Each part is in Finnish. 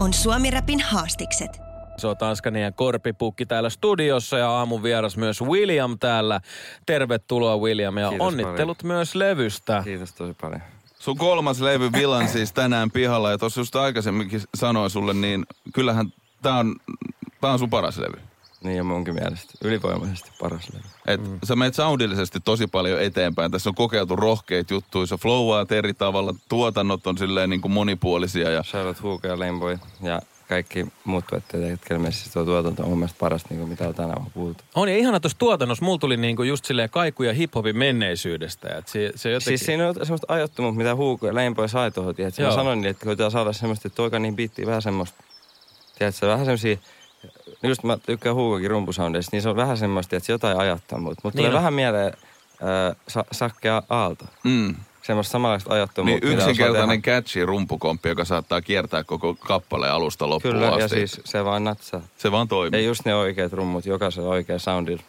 On Suomi Rapin haastikset. Se on Tanskanen ja Korpipukki täällä studiossa ja aamun vieras myös William täällä. Tervetuloa William ja Kiitos onnittelut paljon. myös levystä. Kiitos tosi paljon. Sun kolmas levy Villan siis tänään pihalla ja tuossa just aikaisemminkin sanoin sulle, niin kyllähän tää on, tää on sun paras levy. Niin ja munkin mielestä. Ylivoimaisesti paras levy. Et mm. Sä menet soundillisesti tosi paljon eteenpäin. Tässä on kokeiltu rohkeita juttuja. Sä flowaat eri tavalla. Tuotannot on silleen niin kuin monipuolisia. Ja Charlotte Huuka ja Lameboy ja kaikki muut tuotteet, jotka ilmeisesti tuo tuotanto on mun mielestä parasta, niin kuin mitä on tänään puhuttu. On ja ihana tuossa tuotannossa, mulla tuli niinku just silleen kaikuja hiphopin menneisyydestä. Et se, se jotenkin... Siis siinä on semmoista ajattomuutta, mitä Huuko ja Lameboy sai tuohon. Tiedätkö? Mä sanoin niille, että koitetaan saada semmoista, että toika niin biittiä vähän semmoista. Tiedätkö, vähän semmoisia Just mä tykkään Huukokin rumpusoundeista, niin se on vähän semmoista, että se jotain ajattaa mut. Mutta Niin tulee on. vähän mieleen äh, sa- Sakkea Aalto. mm, Semmoista samanlaista niin ajattomuutta. osaa yksinkertainen tehdä. catchy rumpukomppi, joka saattaa kiertää koko kappaleen alusta loppuun Kyllä, asti. ja siis se vaan natsaa. Se vaan toimii. Ja just ne oikeat rummut, jokaisella oikea soundilla.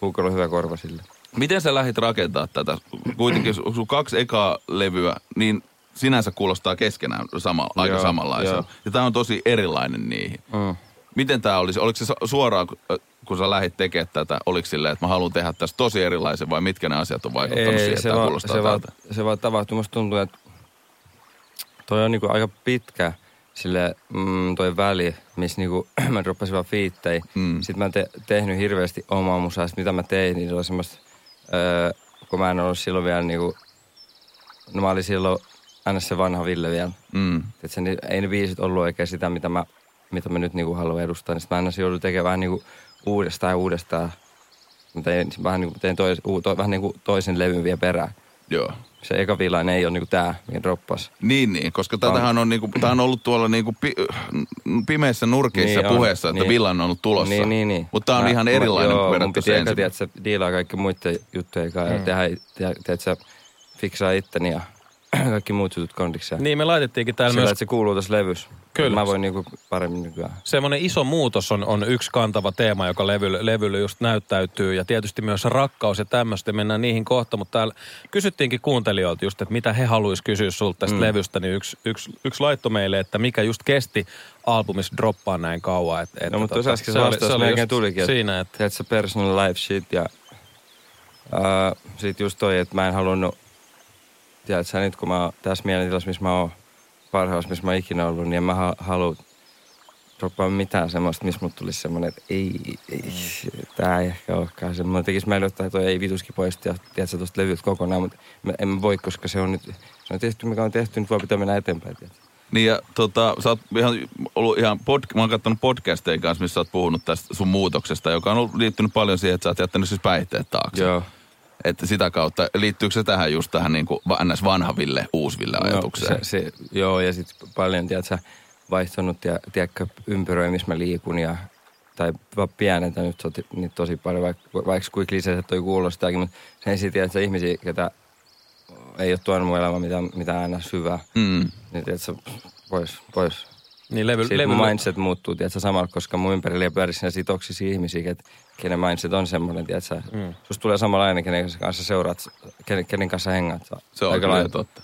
Huukolla on hyvä korva sille. Miten sä lähdit rakentaa tätä? Kuitenkin sun kaksi ekaa levyä, niin sinänsä kuulostaa keskenään sama, aika Joo, joo. Ja tää on tosi erilainen niihin. Mm. Miten tämä olisi? Oliko se su- suoraan, kun- kun sä lähdit tekemään tätä, oliko silleen, että mä haluan tehdä tästä tosi erilaisen vai mitkä ne asiat on vaikuttanut siihen, että se, vaan, kuulostaa se, vaan, tältä? se vaan tapahtui. Musta tuntuu, että toi on niinku aika pitkä sille, mm, toi väli, missä niinku, mä droppasin vaan fiittejä. Mm. Sitten mä oon te, tehnyt hirveästi omaa musaa. Sitten mitä mä tein, niin se oli semmoista, öö, kun mä en ollut silloin vielä niinku, no mä olin silloin aina se vanha Ville vielä. Mm. Et se, ei ne biisit ollut oikein sitä, mitä mä, mitä mä nyt niinku haluan edustaa. Niin sit mä aina joudun tekemään vähän niinku uudestaan ja uudestaan. Mä tein, vähän, niinku, tein tois, u, to, vähän niinku toisen levyn vielä perään. Joo. Se eka villainen ei ole niinku tää, mikä droppas. Niin, niin, koska tätähän on, niinku, tää on ollut tuolla niinku pi, mimeissä nurkeissa Niin on, puheessa, että niin. Villan on ollut tulossa. Niin, niin, niin. Mutta tää on Mä- ihan erilainen joo, kuin mun verrattuna piti eka, ensimmäiseen. tiedät, sä diilaa kaikki muiden juttujen kanssa mm. ja tehdä, tehdä, tiedät, sä, fiksaa itteni ja kaikki muut jutut kondiksi. Niin me laitettiinkin täällä Sillä, myös että se kuuluu tässä levyssä. Kyllä. Mä voin niinku paremmin nykyään. semmoinen iso muutos on, on yksi kantava teema, joka levyllä, levyllä just näyttäytyy. Ja tietysti myös rakkaus ja tämmöistä, mennään niihin kohta. Mutta täällä kysyttiinkin kuuntelijoilta just, että mitä he haluaisivat kysyä sulta tästä mm. levystä. Niin yksi, yksi, yksi laitto meille, että mikä just kesti albumissa droppaa näin kauan. Et, et, No mutta tota, tuossa äsken se vastaus melkein just tulikin. että- Siinä, että Tiedätkö, personal life shit ja uh, sit just toi, että mä en halunnut, tiedätkö, nyt kun mä oon tässä mielentilassa, missä mä oon parhaus, missä mä oon ikinä ollut, niin en mä ha- halua droppaa mitään semmoista, missä mut tulisi semmoinen, että ei, ei tää ei ehkä olekaan se. Mä tekis jotain, että toi ei vituskin pois, ja tiedätkö, tosta levyt kokonaan, mutta mä, en mä voi, koska se on nyt, se on tehty, mikä on tehty, nyt voi pitää mennä eteenpäin, tiedätkö. Niin ja tota, sä oot ihan ollut ihan, pod, mä oon katsonut podcasteja kanssa, missä sä oot puhunut tästä sun muutoksesta, joka on ollut, liittynyt paljon siihen, että sä oot jättänyt siis päihteet taakse. Joo. Että sitä kautta, liittyykö se tähän just tähän niin kuin ns. vanhaville, uusville ajatukseen? No, se, se, joo, ja sitten paljon, tiedätkö, vaihtunut, ja, tiedätkö, ympyröi, missä mä liikun, ja, tai pienentänyt tosi, niin tosi paljon, vaikka, vaikka kuinka kliseisesti toi kuulostaakin, mutta sen sitten, tiedätkö, ihmisiä, ketä ei ole tuonut mun elämään mitään, mitään aina syvää, Mm. niin tiedätkö, pois, pois. Niin levy, Sitten levy, mindset muuttuu, tiedätkö, samalla, koska mun ympärillä ei pyöri siinä sitoksissa ihmisiä, ket, kenen mindset on semmoinen, tiedätkö, mm. susta tulee samanlainen, kenen kanssa seuraat, kenen, kenen kanssa hengaat. Se on Aika kyllä totta.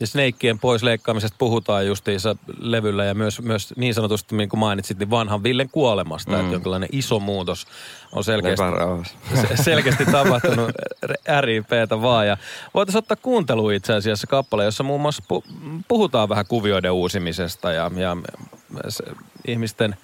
Ja Snakeien pois leikkaamisesta puhutaan justiinsa levyllä ja myös, myös niin sanotusti, niin kuin mainitsit, niin vanhan Villen kuolemasta. Mm. Että jonkinlainen iso muutos on selkeästi, selkeästi tapahtunut RIPtä vaan. Ja voitaisiin ottaa kuuntelu itse asiassa kappale, jossa muun muassa pu- puhutaan vähän kuvioiden uusimisesta ja, ja se, ihmisten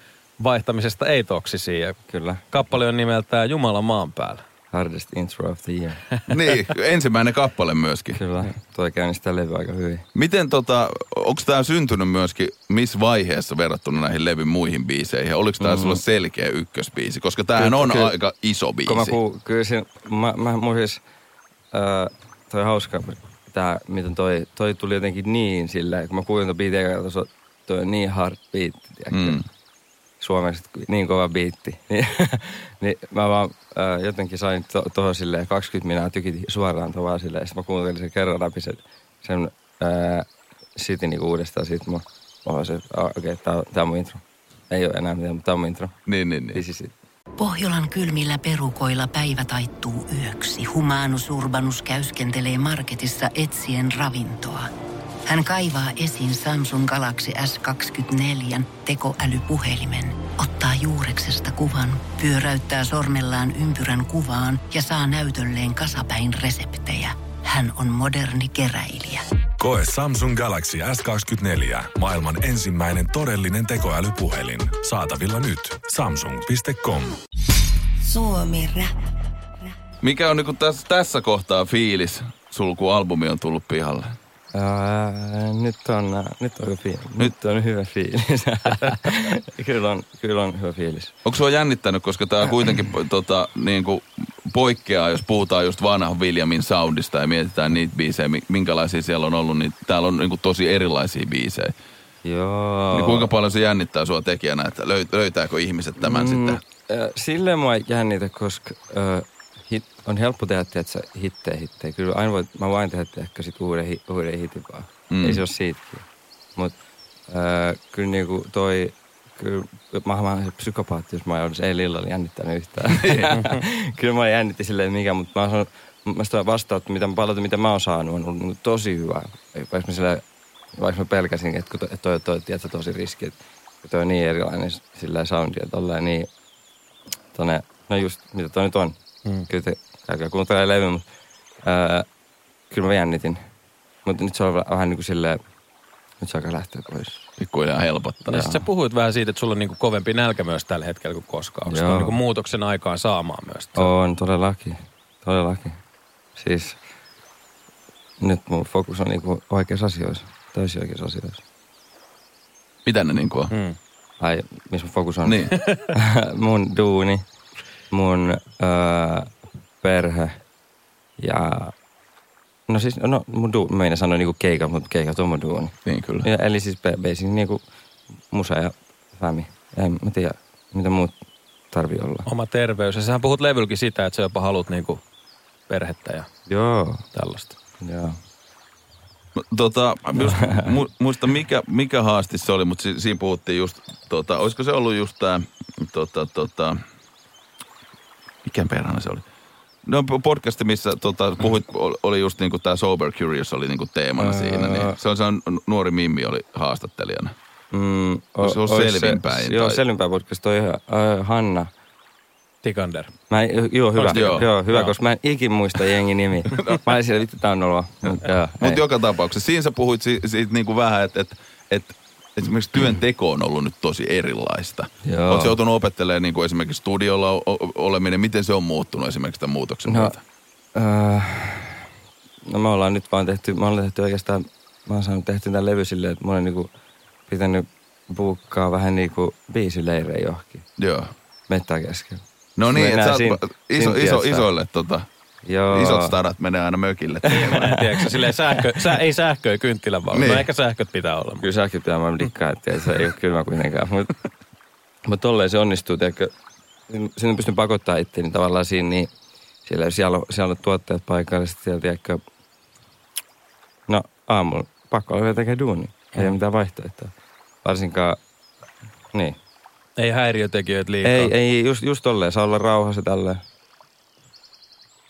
vaihtamisesta ei-toksisiin. Kyllä. kappale on nimeltään Jumala maan päällä. Hardest intro of the year. niin, ensimmäinen kappale myöskin. Kyllä, toi käynnistää levy aika hyvin. Miten tota, onko tämä syntynyt myöskin missä vaiheessa verrattuna näihin levyn muihin biiseihin? Oliko tämä mm. sulla selkeä ykkösbiisi? Koska tämähän on kyllä. aika iso biisi. Kun mä kuul, kyllä siinä, mä, mä mun siis, äh, toi hauska, tää, miten toi, toi tuli jotenkin niin silleen, kun mä kuulin ton biitin toi on niin hard beat, tiedätkö? Mm. Suomeksi niin kova biitti. Niin, niin mä vaan äh, jotenkin sain to, tuohon silleen 20 minä tykitin suoraan tuohon silleen. Sitten mä kuuntelin sen kerran läpi sen, sen äh, sitin niinku uudestaan. Sitten mä, mä vaan se, ah, okei, okay, tää, on- tää on mun intro. Ei ole enää mitään, mutta tää on mun intro. Niin, niin, niin. This. Pohjolan kylmillä perukoilla päivä taittuu yöksi. Humanus Urbanus käyskentelee marketissa etsien ravintoa. Hän kaivaa esiin Samsung Galaxy S24 tekoälypuhelimen, ottaa juureksesta kuvan, pyöräyttää sormellaan ympyrän kuvaan ja saa näytölleen kasapäin reseptejä. Hän on moderni keräilijä. Koe Samsung Galaxy S24. Maailman ensimmäinen todellinen tekoälypuhelin. Saatavilla nyt. Samsung.com. Suomi. Mikä on niinku tässä, tässä kohtaa fiilis, sul kun albumi on tullut pihalle? Ää, nyt, on, äh, nyt, on, fi- nyt on hyvä fiilis. kyllä, on, kyllä on hyvä fiilis. Onko sua jännittänyt, koska tämä kuitenkin tota, niin kuin poikkeaa, jos puhutaan just vanhan Williamin soundista ja mietitään niitä biisejä, mi- minkälaisia siellä on ollut, niin täällä on niin kuin tosi erilaisia biisejä. Joo. Niin kuinka paljon se jännittää sua tekijänä, että löy- löytääkö ihmiset tämän mm. sitten? Äh, Silleen mua jännitä, koska äh, hit, on helppo tehdä, että hittejä hittejä. Kyllä aina voi, mä voin tehdä ehkä sit uuden, uuden hitin vaan. Mm. Ei se ole siitäkin. Mutta äh, kyllä niinku toi, kyllä mä oon se psykopaatti, jos mä olisin ei illalla jännittänyt yhtään. kyllä mä jännitti silleen mikä, mutta mä sanon, mä sitä vastautta, mitä palaute, mitä mä oon saanut, on ollut tosi hyvä. Vaikka mä, silleen, vaikka mä pelkäsin, että toi, toi, toi, tiedätkö, tosi riski, että toi on niin erilainen sillä soundi ja tolleen niin, tonne, no just mitä toi nyt on. Mm. Kyllä te käykää kuuntelemaan levy, mutta ää, kyllä mä jännitin. Mutta nyt se on vähän niin kuin silleen, nyt se alkaa lähteä pois. Pikkuhiljaa helpottaa. Ja sit sä puhuit vähän siitä, että sulla on niinku kovempi nälkä myös tällä hetkellä kuin koskaan. Onko se niinku muutoksen aikaan saamaan myös? On, todellakin. Todellakin. Siis nyt mun fokus on niinku oikeissa asioissa. Täysin oikeissa asioissa. Mitä ne niin kuin on? Hmm. Ai, missä mun fokus on? Niin. mun duuni, mun öö, perhe ja... No siis, no mun duuni, mä en sanoa niinku keikat, mutta keikat on mun duuni. niin kyllä. Ja, eli siis ba- basic niinku musa ja fami. En mä tiedä, mitä muut tarvii olla. Oma terveys. Ja sähän puhut levylläkin sitä, että sä jopa haluat niinku perhettä ja Joo, tällaista. joo. Tota, just, mu, muista mikä, mikä haasti se oli, mutta si, siinä puhuttiin just, tota, olisiko se ollut just tää, tota, tota, mikä perhana se oli? No podcasti, missä tota, puhuit, ol- oli just niinku tää Sober Curious oli niinku teemana Ää. siinä. Niin se on, se on nuori Mimmi oli haastattelijana. Mm, Se on selvinpäin, Se, joo, tai- selvinpäin podcast. Toi äh, Hanna. Tikander. Mä joo, hyvä. Joo. Joo, hyvä, Joo. koska mä en ikin muista jengi nimi. mä olin siellä, vittu, tää on noloa. Mut, joo, Mutta joka tapauksessa, siinä sä puhuit si, siitä niinku vähän, että et, et, esimerkiksi työnteko on ollut nyt tosi erilaista. Oletko joutunut opettelemaan niinku esimerkiksi studiolla o- oleminen, miten se on muuttunut esimerkiksi tämän muutoksen No, myötä? äh, no me ollaan nyt vaan tehty, me ollaan tehty oikeastaan, mä oon saanut tehty tämän levy silleen, että mä olen niinku pitänyt buukkaa vähän niinku biisileirejä johonkin. Joo. Mettää kesken. No niin, että sä oot iso, iso, isoille tota, Joo. isot starat menee aina mökille. Tiedätkö, silleen sähkö, sä, ei sähköä kynttilän vaan. Niin. No ehkä sähköt pitää olla. Kyllä säkin pitää mä dikkaa, että se ei ole kylmä kuitenkaan. Mutta mut tolleen se onnistuu, tiedätkö. Sinne pystyn pakottaa itseäni tavallaan siinä, niin siellä, siellä, on, siellä on tuottajat paikalla, sitten siellä, tiedätkö, no aamulla pakko olla vielä tekee duuni. Ei ole mitään vaihtoehtoa. Varsinkaan, niin. Ei häiriötekijöitä liikaa. Ei, ei just, just tolleen, saa olla rauhassa tälleen.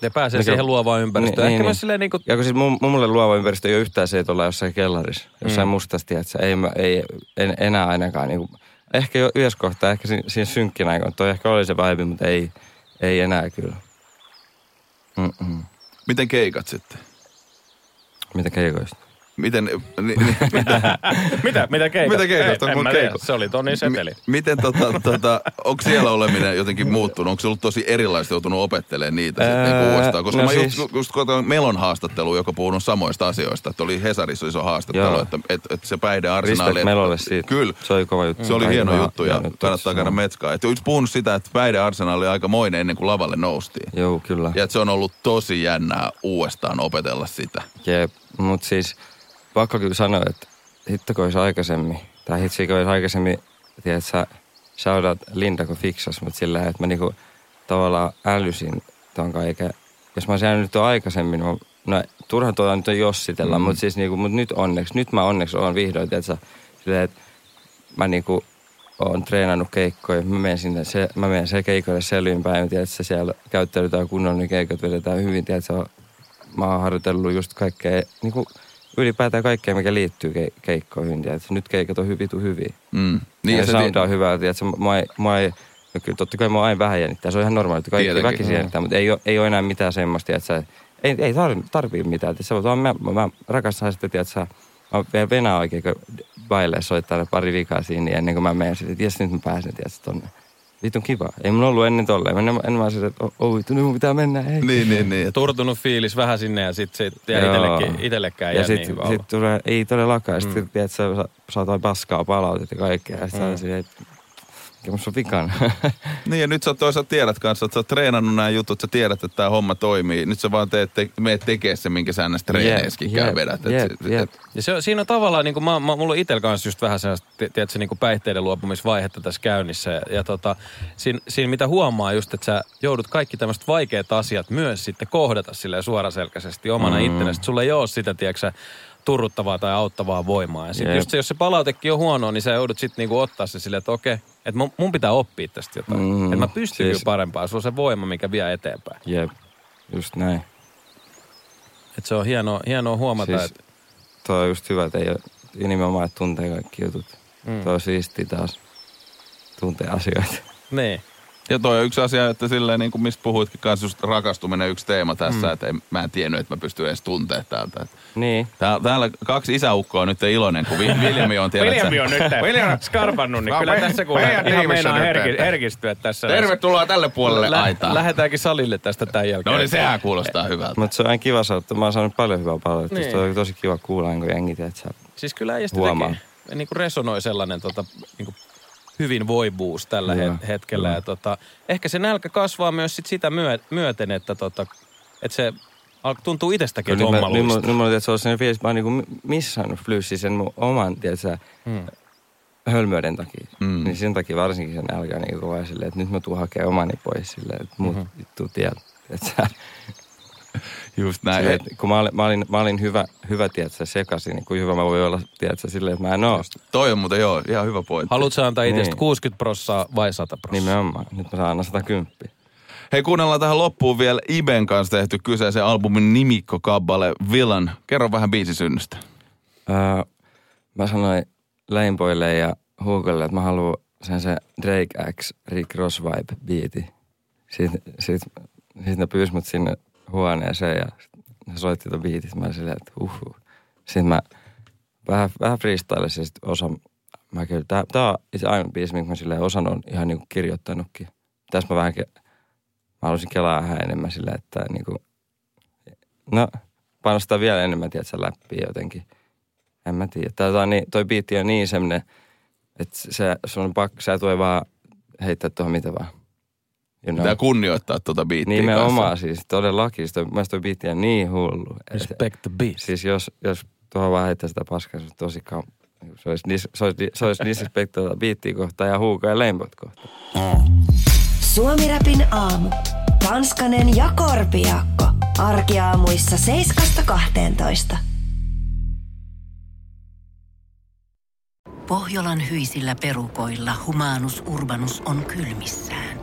Ne pääsee Mikä- siihen luovaan ympäristöön. Niin, Ehkä niin, myös niin. silleen niinku, Ja kun siis mun, mulle luova ympäristö ei ole yhtään se, että ollaan jossain kellarissa, jossain Mm. mustasti, että se ei, mä- ei en, enää ainakaan. Niin kuin, ehkä jo yhdessä kohtaa, ehkä siinä, siinä synkkinä aikoina, toi ehkä oli se vibe, mutta ei, ei enää kyllä. Mm-mm. Miten keikat sitten? Mitä keikoista? Miten, ni, ni, mitä, mitä, mitä keikat? Mitä keikat? Ei, en mä keikot? Se oli Toni Seteli. mi, miten tota, tota, onko siellä oleminen jotenkin muuttunut? Onko se ollut tosi erilaista joutunut opettelemaan niitä sitten niinku uudestaan? Koska no mä siis- just, just katsoin Melon haastattelu, joka puhunut samoista asioista. Että oli Hesarissa iso haastattelu, Joo. että, että, että se päihdearsenaali... Respect Melolle siitä. Kyllä. Se oli kova juttu. Se oli hieno hyvä- juttu ja juttu, kannattaa käydä metskaa. Että just puhunut sitä, että päihdearsenaali oli aika moinen ennen kuin lavalle noustiin. Joo, kyllä. Ja että se on ollut tosi jännää uudestaan opetella sitä. Jep, mutta siis pakko kyllä sanoa, että hitto kun olisi aikaisemmin, tai hitsi kun olisi aikaisemmin, tiedät sä, shoutout Linda kun fiksas, mutta sillä että mä niinku tavallaan älysin ton kaiken. Jos mä olisin jäänyt tuon aikaisemmin, mä, no turha tuota nyt on jossitella, mm. mutta siis niinku, mut nyt onneksi, nyt mä onneksi oon vihdoin, tiedät sä, silleen, että mä niinku oon treenannut keikkoja. Mä menen sinne, se, mä menen se keikoille selviin päin, tiedät sä, siellä käyttäydytään kunnolla, niin keikot vedetään hyvin, tiedät sä, mä oon harjoitellut just kaikkea, niinku ylipäätään kaikkea, mikä liittyy ke- keikkoihin, tiedät sä. Nyt keikat on hyvin, hyvin. Mm. Niin, ja, se sound on hyvä, tiedätkö, mä ei, mä ei, no kyllä totta kai mä aina vähän jännittää, se on ihan normaali, että kaikki Tietenkin. väkisin jännittää, mutta ei, ole, ei ole enää mitään semmoista, että sä, ei, ei tarvi, tarvii mitään, että se on, mä, mä, mä rakastan sitten, tiedätkö, mä vielä venää oikein, kun baille soittaa ne pari vikaa siinä, niin ennen kuin mä menen sitten, että jes nyt mä pääsen, tiedätkö, tonne. Vitun kiva. Ei mun ollut ennen tolleen. En, en mä sitten, että oi, vittu, nyt mun pitää mennä. Hei. Niin, niin, niin. Turtunut fiilis vähän sinne ja sitten sit, ja itellekään, itellekään Ja sitten niin hyvä sit tulee, ei todellakaan. Mm. Sitten tiedät, sä sa- saat vain paskaa palautetta ja kaikkea. Ja sitten mm. ei, mikä musta on vikana. Niin ja nyt sä toisaalta tiedät kanssa, että sä oot treenannut nämä jutut, sä tiedät, että tämä homma toimii. Nyt sä vaan teet, te, meet tekee se, minkä sä näissä treeneissäkin Jep, käy jep, vedät. Et jep, se- jep. et- Ja se, siinä on tavallaan, niin kuin mä, mä, mulla on itsellä kanssa just vähän sellaista, ti- tiedätkö, niin kuin päihteiden luopumisvaihetta tässä käynnissä. Ja, ja tota, siinä, siinä, mitä huomaa just, että sä joudut kaikki tämmöiset vaikeat asiat myös sitten kohdata silleen suoraselkäisesti omana mm. itsenäsi. Sulla ei ole sitä, tiedätkö, turruttavaa tai auttavaa voimaa. Ja sitten Jep. just se, jos se palautekin on huono, niin sä joudut sitten niinku ottaa se silleen, että okei, että mun, mun pitää oppia tästä jotain. Mm, Mm, että mä pystyn siis- parempaan. Se on se voima, mikä vie eteenpäin. Jep, just näin. Että se on hienoa, hienoa huomata, Siis- että Tuo on just hyvä, että ei ole nimenomaan, että tuntee kaikki jutut. Mm. Tuo on siistiä taas tuntee asioita. niin. Ja toi on yksi asia, että silleen niin kuin mistä puhuitkin kanssa, just rakastuminen yksi teema tässä, mm. että en, mä en tiennyt, että mä pystyn edes tuntea täältä. Niin. Tää, täällä kaksi isäukkoa on nyt iloinen, kun Vi- Viljami on tiedät sä- on nyt William. skarpannut, niin No, kyllä me- tässä kuule meidän ihan meinaa herki, herkistyä tässä. Tervetuloa tälle puolelle Lä- aitaa. Lähdetäänkin salille tästä tämän jälkeen. No niin, sehän kuulostaa hyvältä. Mutta se on aina kiva saada, mä oon saanut paljon hyvää palautetta. Niin. On tosi kiva kuulla, kun jengi, että sä Siis kyllä äijästä Huomaa. tekee, niin kuin resonoi sellainen tota, niin kuin hyvinvoivuus tällä he, hetkellä. Ja, tota, ehkä se nälkä kasvaa myös sit sitä myö, myöten, että, tota, että se al- tuntuu itsestäkin, että Kyllä homma nyt, mä- nyt, luistaa. mä- nyt on se on sellainen fiilis, mä oon niinku missannut flyssi sen mun oman, tiedätkö, Hmm. hölmöyden takia. Mm. Mm. Niin sen takia varsinkin sen nälkä niin ajan silleen, että nyt mä tuun hakemaan omani pois silleen, että mut mm-hmm. vittu tiedät. Että Just näin. että kun mä olin, mä olin, mä olin hyvä, hyvä tiedätkö, sekaisin, niin kuin hyvä mä voin olla, tiedätkö, silleen, että mä en oo. Toi on muuten joo, ihan hyvä pointti. Haluatko sä antaa itsestä Niin. 60 prossaa vai 100 prossaa? Nimenomaan. Nyt mä saan aina 110. Hei, kuunnellaan tähän loppuun vielä Iben kanssa tehty kyseisen albumin nimikko kabbale Villain. Kerro vähän biisisynnystä. Öö, mä sanoin Lameboylle ja Hugolle, että mä haluan sen se Drake X Rick Ross vibe biiti. Sitten sit, sit ne pyysi mut sinne huoneeseen ja ne soitti ton biitin. Mä silleen, että uhu. Sitten mä vähän, vähän freestylesin ja sit osa, mä kyllä, tää, tää on itse ainoa biisi, minkä mä silleen osan on ihan niinku kirjoittanutkin. Tässä mä vähän, mä haluaisin kelaa vähän enemmän silleen, että niinku, no, panostaa vielä enemmän, tiedätkö, läppiä jotenkin. En mä tiedä. Tää on niin, toi biitti on niin semmonen, että se, sun on pakko, sä voi vaan heittää tuohon mitä vaan. You know? Pitää kunnioittaa tuota biittiä Nimenomaan kanssa. siis, todellakin. Siis toi, mun mielestä toi biitti on niin hullu. Respect the beat. Siis jos, jos tuohon vaan heittää sitä paskaa, se olisi tosi kau... Se olisi, dis, se olisi, se olisi disrespektoita biittiä kohtaan ja huukaa ja leimpot kohtaan. Suomi-räpin aamu. Tanskanen ja Korpiakko. Arkiaamuissa 7.12. Pohjolan hyisillä perukoilla humanus urbanus on kylmissään.